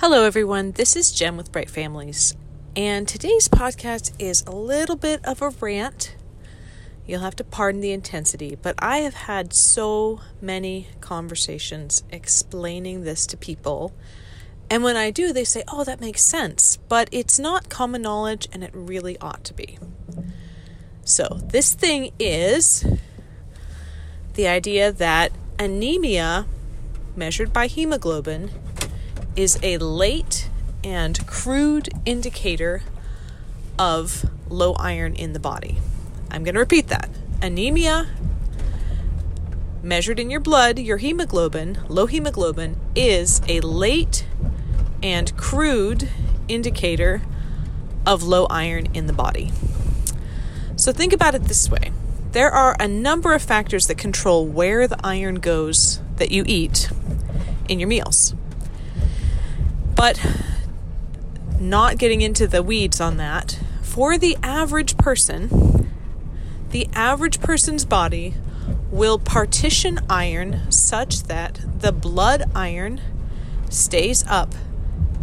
Hello, everyone. This is Jem with Bright Families, and today's podcast is a little bit of a rant. You'll have to pardon the intensity, but I have had so many conversations explaining this to people. And when I do, they say, Oh, that makes sense. But it's not common knowledge, and it really ought to be. So, this thing is the idea that anemia, measured by hemoglobin, is a late and crude indicator of low iron in the body. I'm going to repeat that. Anemia, measured in your blood, your hemoglobin, low hemoglobin, is a late and crude indicator of low iron in the body. So think about it this way there are a number of factors that control where the iron goes that you eat in your meals. But not getting into the weeds on that, for the average person, the average person's body will partition iron such that the blood iron stays up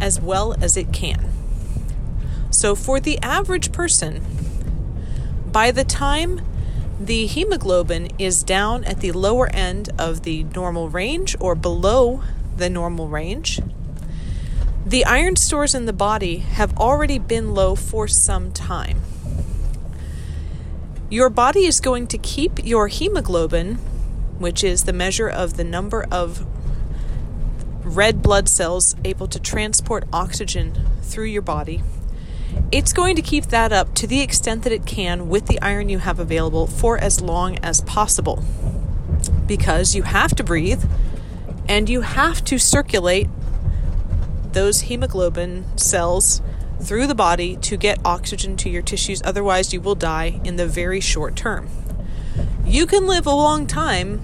as well as it can. So, for the average person, by the time the hemoglobin is down at the lower end of the normal range or below the normal range, the iron stores in the body have already been low for some time. Your body is going to keep your hemoglobin, which is the measure of the number of red blood cells able to transport oxygen through your body. It's going to keep that up to the extent that it can with the iron you have available for as long as possible. Because you have to breathe and you have to circulate those hemoglobin cells through the body to get oxygen to your tissues, otherwise, you will die in the very short term. You can live a long time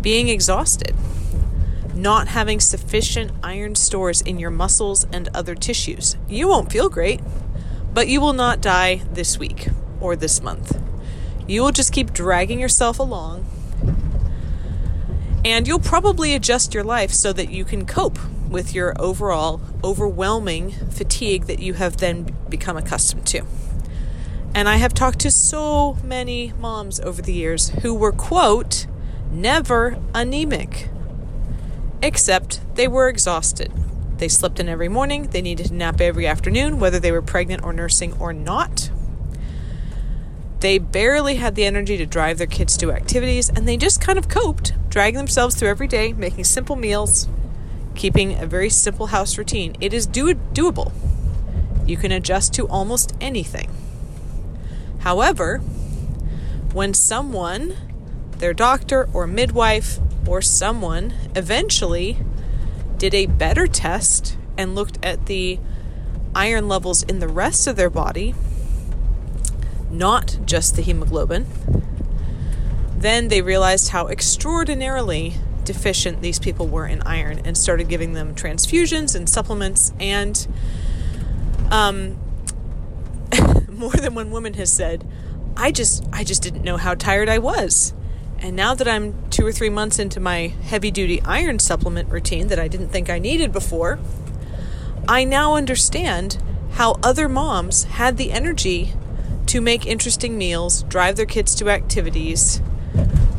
being exhausted, not having sufficient iron stores in your muscles and other tissues. You won't feel great, but you will not die this week or this month. You will just keep dragging yourself along, and you'll probably adjust your life so that you can cope with your overall overwhelming fatigue that you have then become accustomed to. And I have talked to so many moms over the years who were, quote, never anemic, except they were exhausted. They slept in every morning, they needed to nap every afternoon, whether they were pregnant or nursing or not. They barely had the energy to drive their kids to activities, and they just kind of coped, dragging themselves through every day, making simple meals, keeping a very simple house routine. It is do- doable. You can adjust to almost anything. However, when someone, their doctor or midwife or someone, eventually did a better test and looked at the iron levels in the rest of their body, not just the hemoglobin, then they realized how extraordinarily deficient these people were in iron and started giving them transfusions and supplements. And um, more than one woman has said, I just I just didn't know how tired I was. And now that I'm two or three months into my heavy duty iron supplement routine that I didn't think I needed before, I now understand how other moms had the energy to make interesting meals, drive their kids to activities,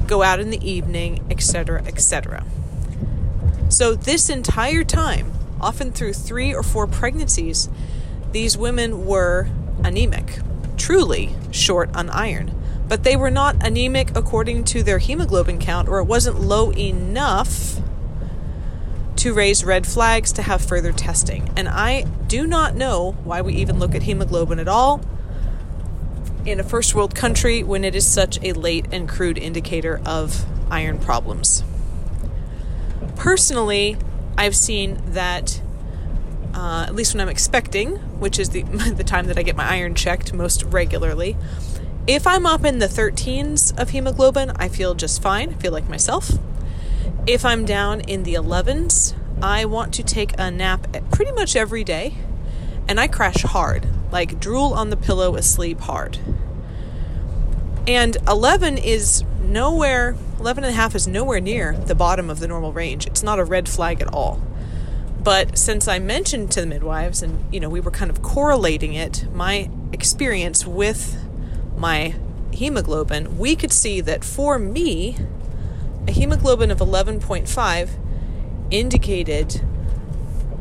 go out in the evening, etc., etc. So, this entire time, often through three or four pregnancies, these women were anemic, truly short on iron. But they were not anemic according to their hemoglobin count, or it wasn't low enough to raise red flags to have further testing. And I do not know why we even look at hemoglobin at all in a first world country when it is such a late and crude indicator of iron problems. Personally, I've seen that, uh, at least when I'm expecting, which is the, the time that I get my iron checked most regularly, if I'm up in the 13s of hemoglobin, I feel just fine, I feel like myself. If I'm down in the 11s, I want to take a nap pretty much every day, and I crash hard, like drool on the pillow asleep hard. And 11 is nowhere, 11 and a half is nowhere near the bottom of the normal range. It's not a red flag at all. But since I mentioned to the midwives and, you know, we were kind of correlating it, my experience with my hemoglobin, we could see that for me, a hemoglobin of 11.5 indicated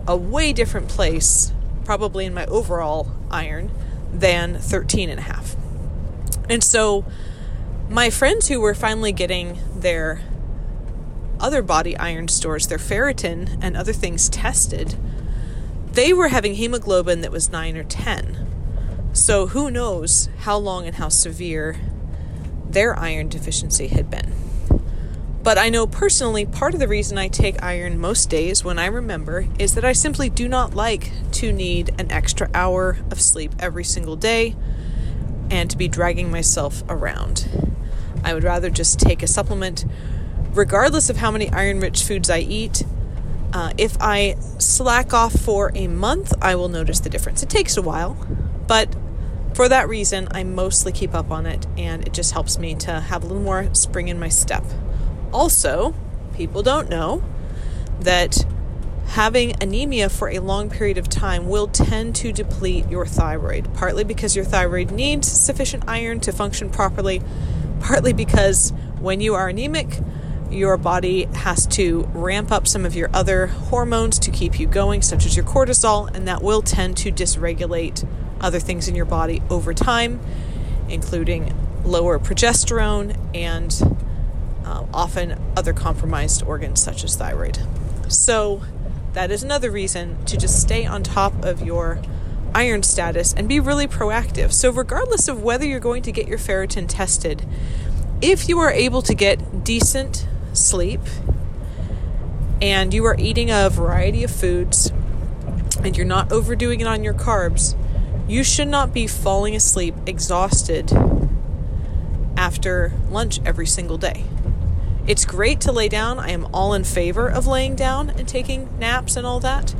a way different place, probably in my overall iron, than 13 and a half. And so my friends who were finally getting their other body iron stores, their ferritin and other things tested, they were having hemoglobin that was 9 or 10. So who knows how long and how severe their iron deficiency had been. But I know personally part of the reason I take iron most days when I remember is that I simply do not like to need an extra hour of sleep every single day and to be dragging myself around. I would rather just take a supplement regardless of how many iron rich foods I eat. Uh, if I slack off for a month, I will notice the difference. It takes a while, but for that reason, I mostly keep up on it, and it just helps me to have a little more spring in my step. Also, people don't know that having anemia for a long period of time will tend to deplete your thyroid, partly because your thyroid needs sufficient iron to function properly, partly because when you are anemic, your body has to ramp up some of your other hormones to keep you going, such as your cortisol, and that will tend to dysregulate other things in your body over time, including lower progesterone and uh, often other compromised organs such as thyroid. So, that is another reason to just stay on top of your iron status and be really proactive. So, regardless of whether you're going to get your ferritin tested, if you are able to get decent sleep and you are eating a variety of foods and you're not overdoing it on your carbs, you should not be falling asleep exhausted after lunch every single day. It's great to lay down. I am all in favor of laying down and taking naps and all that,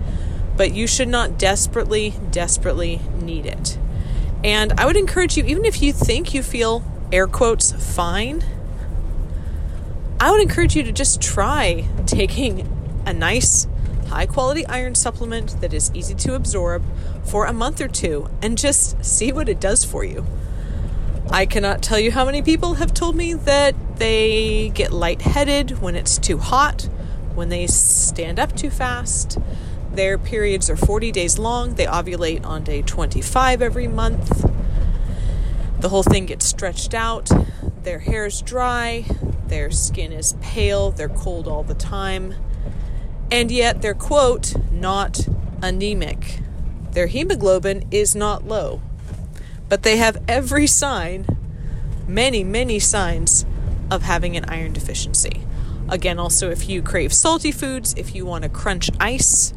but you should not desperately, desperately need it. And I would encourage you, even if you think you feel air quotes fine, I would encourage you to just try taking a nice, high quality iron supplement that is easy to absorb for a month or two and just see what it does for you. I cannot tell you how many people have told me that they get lightheaded when it's too hot, when they stand up too fast. Their periods are 40 days long. They ovulate on day 25 every month. The whole thing gets stretched out. Their hair's dry. Their skin is pale, they're cold all the time, and yet they're, quote, not anemic. Their hemoglobin is not low, but they have every sign, many, many signs of having an iron deficiency. Again, also, if you crave salty foods, if you want to crunch ice,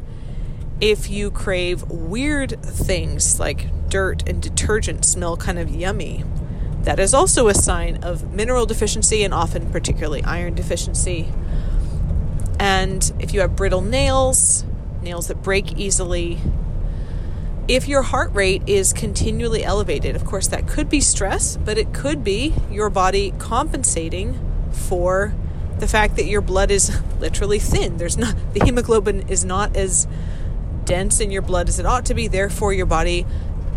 if you crave weird things like dirt and detergent smell kind of yummy, that is also a sign of mineral deficiency and often particularly iron deficiency. And if you have brittle nails, nails that break easily, if your heart rate is continually elevated, of course, that could be stress, but it could be your body compensating for the fact that your blood is literally thin. There's not the hemoglobin is not as dense in your blood as it ought to be. Therefore, your body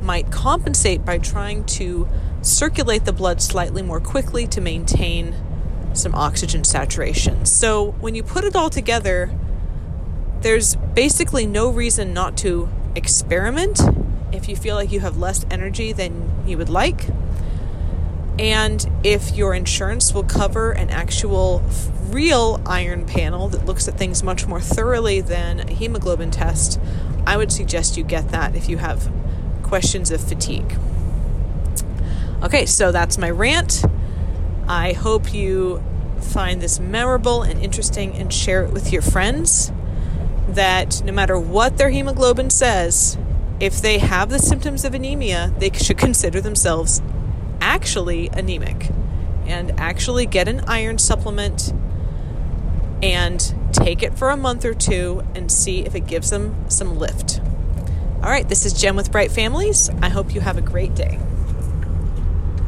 might compensate by trying to circulate the blood slightly more quickly to maintain some oxygen saturation. So when you put it all together, there's basically no reason not to experiment if you feel like you have less energy than you would like. And if your insurance will cover an actual real iron panel that looks at things much more thoroughly than a hemoglobin test, I would suggest you get that if you have questions of fatigue. Okay, so that's my rant. I hope you find this memorable and interesting and share it with your friends. That no matter what their hemoglobin says, if they have the symptoms of anemia, they should consider themselves actually anemic and actually get an iron supplement and take it for a month or two and see if it gives them some lift. All right, this is Jen with Bright Families. I hope you have a great day.